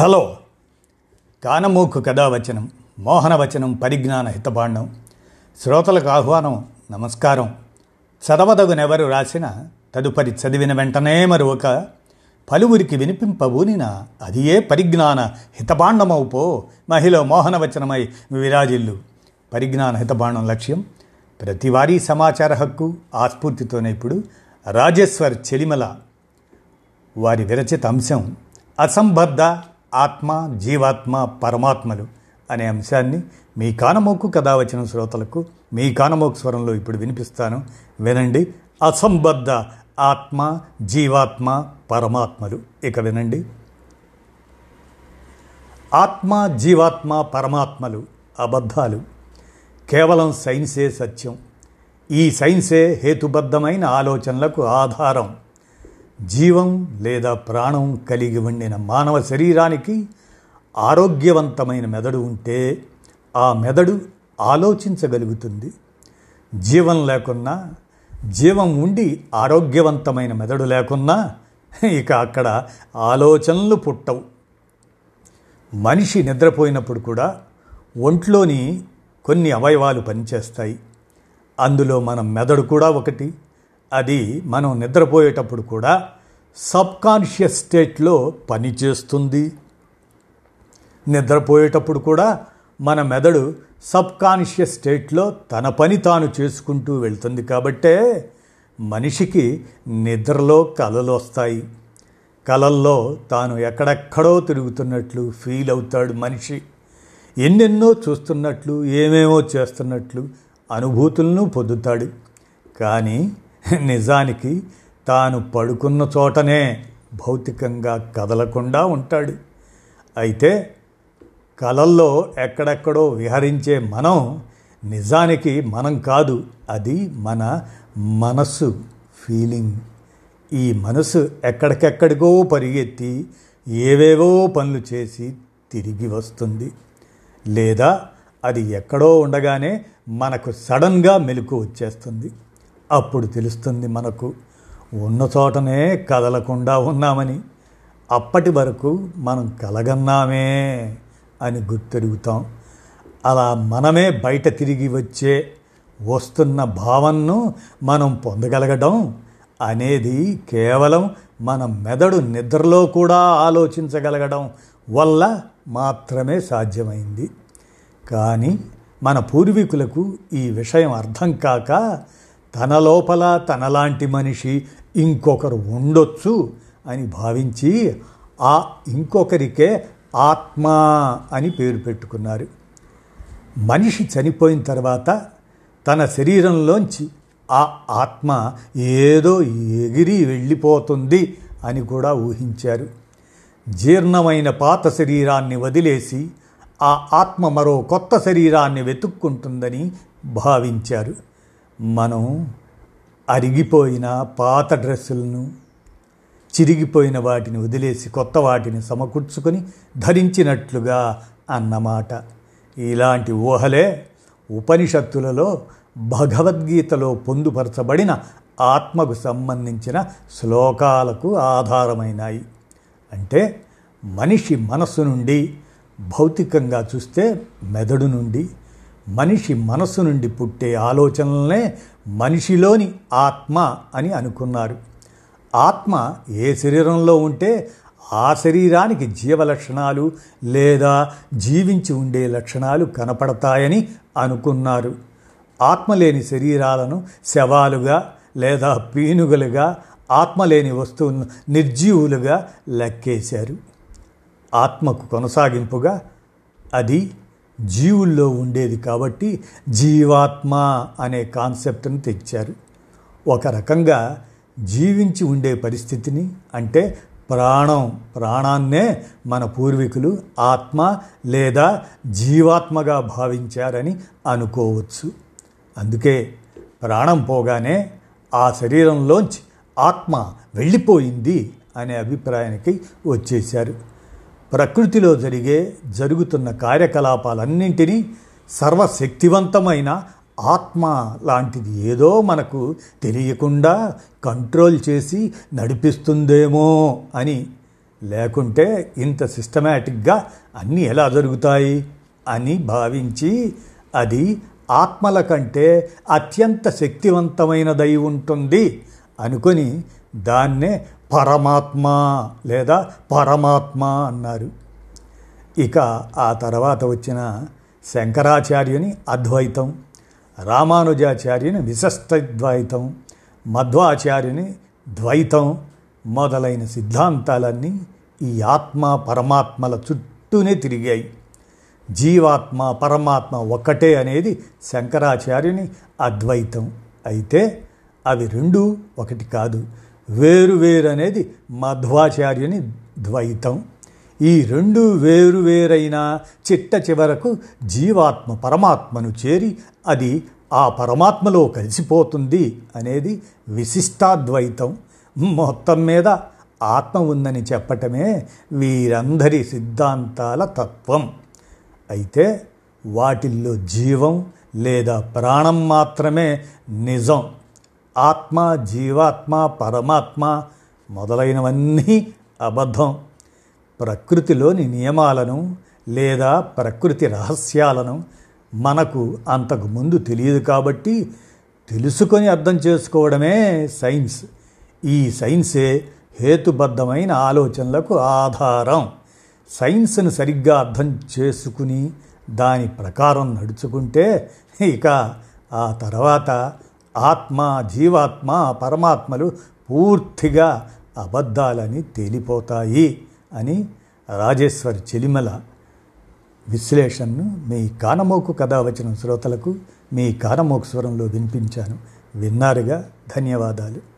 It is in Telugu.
హలో. కానమూకు కథావచనం మోహనవచనం పరిజ్ఞాన హితబాండం శ్రోతలకు ఆహ్వానం నమస్కారం. చదవదగునెవరు రాసిన తదుపరి చదివిన వెంటనే మరొక పలువురికి వినిపింపబూనిన అది ఏ పరిజ్ఞాన హితబాండమవుపో మహిళ మోహనవచనమై విరాజిల్లు. పరిజ్ఞాన హితబాండం లక్ష్యం ప్రతివారీ సమాచార హక్కు ఆస్ఫూర్తితోనే ఇప్పుడు రాజేశ్వర్ చెలిమల. వారి విరచిత అంశం అసంబద్ధ ఆత్మ జీవాత్మ పరమాత్మలు అనే అంశాన్ని మీ కానమోకు కథ వచ్చిన శ్రోతలకు మీ కానమోకు స్వరంలో ఇప్పుడు వినిపిస్తాను. వినండి. అసంబద్ధ ఆత్మ జీవాత్మ పరమాత్మలు. ఇక వినండి. ఆత్మ జీవాత్మ పరమాత్మలు అబద్ధాలు. కేవలం సైన్సే సత్యం. ఈ సైన్సే హేతుబద్ధమైన ఆలోచనలకు ఆధారం. జీవం లేదా ప్రాణం కలిగి ఉండిన మానవ శరీరానికి ఆరోగ్యవంతమైన మెదడు ఉంటే ఆ మెదడు ఆలోచించగలుగుతుంది. జీవం లేకున్నా జీవం ఉండి ఆరోగ్యవంతమైన మెదడు లేకున్నా ఇక అక్కడ ఆలోచనలు పుట్టవు. మనిషి నిద్రపోయినప్పుడు కూడా ఒంట్లోని కొన్ని అవయవాలు పనిచేస్తాయి. అందులో మన మెదడు కూడా ఒకటి అది మనం నిద్రపోయేటప్పుడు కూడా సబ్కాన్షియస్ స్టేట్లో పనిచేస్తుంది నిద్రపోయేటప్పుడు కూడా మన మెదడు సబ్కాన్షియస్ స్టేట్లో తన పని తాను చేసుకుంటూ వెళ్తుంది కాబట్టే మనిషికి నిద్రలో కలలు వస్తాయి. కలల్లో తాను ఎక్కడెక్కడో తిరుగుతున్నట్లు ఫీల్ అవుతాడు మనిషి. ఎన్నెన్నో చూస్తున్నట్లు ఏమేమో చేస్తున్నట్లు అనుభూతులను పొందుతాడు. కానీ నిజానికి తాను పడుకున్న చోటనే భౌతికంగా కదలకుండా ఉంటాడు. అయితే కలల్లో ఎక్కడెక్కడో విహరించే మనం నిజానికి మనం కాదు. అది మన మనస్సు ఫీలింగ్. ఈ మనసు ఎక్కడికెక్కడికో పరిగెత్తి ఏవేవో పనులు చేసి తిరిగి వస్తుంది. లేదా అది ఎక్కడో ఉండగానే మనకు సడన్గా మెలకు వచ్చేస్తుంది. అప్పుడు తెలుస్తుంది మనకు ఉన్న చోటనే కదలకుండా ఉన్నామని అప్పటి వరకు మనం కలగన్నామే అని గుర్తెరుగుతాం. అలా మనమే బయట తిరిగి వచ్చే వస్తున్న భావనను మనం పొందగలగడం అనేది కేవలం మన మెదడు నిద్రలో కూడా ఆలోచించగలగడం వల్ల మాత్రమే సాధ్యమైంది. కానీ మన పూర్వీకులకు ఈ విషయం అర్థం కాక తన లోపల తనలాంటి మనిషి ఇంకొకరు ఉండొచ్చు అని భావించి ఆ ఇంకొకరికే ఆత్మ అని పేరు పెట్టుకున్నారు. మనిషి చనిపోయిన తర్వాత తన శరీరంలోంచి ఆ ఆత్మ ఏదో ఎగిరి వెళ్ళిపోతుంది అని కూడా ఊహించారు. జీర్ణమైన పాత శరీరాన్ని వదిలేసి ఆ ఆత్మ మరో కొత్త శరీరాన్ని వెతుక్కుంటుందని భావించారు. మనం అరిగిపోయిన పాత డ్రెస్సులను చిరిగిపోయిన వాటిని వదిలేసి కొత్త వాటిని సమకూర్చుకొని ధరించినట్లుగా అన్నమాట. ఇలాంటి ఊహలే ఉపనిషత్తులలో భగవద్గీతలో పొందుపరచబడిన ఆత్మకు సంబంధించిన శ్లోకాలకు ఆధారమైనాయి. అంటే మనిషి మనస్సు నుండి భౌతికంగా చూస్తే మెదడు నుండి మనిషి మనస్సు నుండి పుట్టే ఆలోచనలనే మనిషిలోని ఆత్మ అని అనుకున్నారు. ఆత్మ ఏ శరీరంలో ఉంటే ఆ శరీరానికి జీవ లక్షణాలు లేదా జీవించి ఉండే లక్షణాలు కనపడతాయని అనుకున్నారు. ఆత్మ లేని శరీరాలను శవాలుగా లేదా పీనుగులుగా ఆత్మ లేని వస్తువులను నిర్జీవులుగా లెక్కేశారు. ఆత్మకు కొనసాగింపుగా అది జీవుల్లో ఉండేది కాబట్టి జీవాత్మ అనే కాన్సెప్ట్ని తెచ్చారు. ఒక రకంగా జీవించి ఉండే పరిస్థితిని అంటే ప్రాణం ప్రాణాన్నే మన పూర్వీకులు ఆత్మ లేదా జీవాత్మగా భావించారని అనుకోవచ్చు. అందుకే ప్రాణం పోగానే ఆ శరీరంలోంచి ఆత్మ వెళ్ళిపోయింది అనే అభిప్రాయానికి వచ్చేశారు. ప్రకృతిలో జరిగే జరుగుతున్న కార్యకలాపాలన్నింటినీ సర్వశక్తివంతమైన ఆత్మ లాంటిది ఏదో మనకు తెలియకుండా కంట్రోల్ చేసి నడిపిస్తుందేమో అని. లేకుంటే ఇంత సిస్టమేటిక్గా అన్నీ ఎలా జరుగుతాయి అని భావించి అది ఆత్మల కంటే అత్యంత శక్తివంతమైనదై ఉంటుంది అనుకొని దాన్నే పరమాత్మ లేదా పరమాత్మ అన్నారు. ఇక ఆ తర్వాత వచ్చిన శంకరాచార్యుని అద్వైతం రామానుజాచార్యుని విశిష్టద్వైతం మధ్వాచార్యుని ద్వైతం మొదలైన సిద్ధాంతాలన్నీ ఈ ఆత్మ పరమాత్మల చుట్టూనే తిరిగాయి. జీవాత్మ పరమాత్మ ఒక్కటే అనేది శంకరాచార్యుని అద్వైతం. అయితే అవి రెండు ఒకటి కాదు. వేరు వేరు అనేది మధ్వాచార్యుని ద్వైతం. ఈ రెండు వేరు వేరైన చిట్ట చివరకు జీవాత్మ పరమాత్మను చేరి అది ఆ పరమాత్మలో కలిసిపోతుంది అనేది విశిష్టాద్వైతం. మొత్తం మీద ఆత్మ ఉందని చెప్పటమే వీరందరి సిద్ధాంతాల తత్వం. అయితే వాటిల్లో జీవం లేదా ప్రాణం మాత్రమే నిజం. ఆత్మ జీవాత్మ పరమాత్మ మొదలైనవన్నీ అబద్ధం. ప్రకృతిలోని నియమాలను లేదా ప్రకృతి రహస్యాలను మనకు అంతకు ముందు తెలియదు కాబట్టి తెలుసుకొని అర్థం చేసుకోవడమే సైన్స్. ఈ సైన్సే హేతుబద్ధమైన ఆలోచనలకు ఆధారం. సైన్స్ను సరిగ్గా అర్థం చేసుకుని దాని ప్రకారం నడుచుకుంటే ఇక ఆ తర్వాత ఆత్మ జీవాత్మ పరమాత్మలు పూర్తిగా అబద్ధాలని తేలిపోతాయి అని రాజేశ్వరి చెలిమల విశ్లేషణను మీ కానమోకు కథ వచ్చిన శ్రోతలకు మీ కానమోకు స్వరంలో వినిపించాను. విన్నారుగా? ధన్యవాదాలు.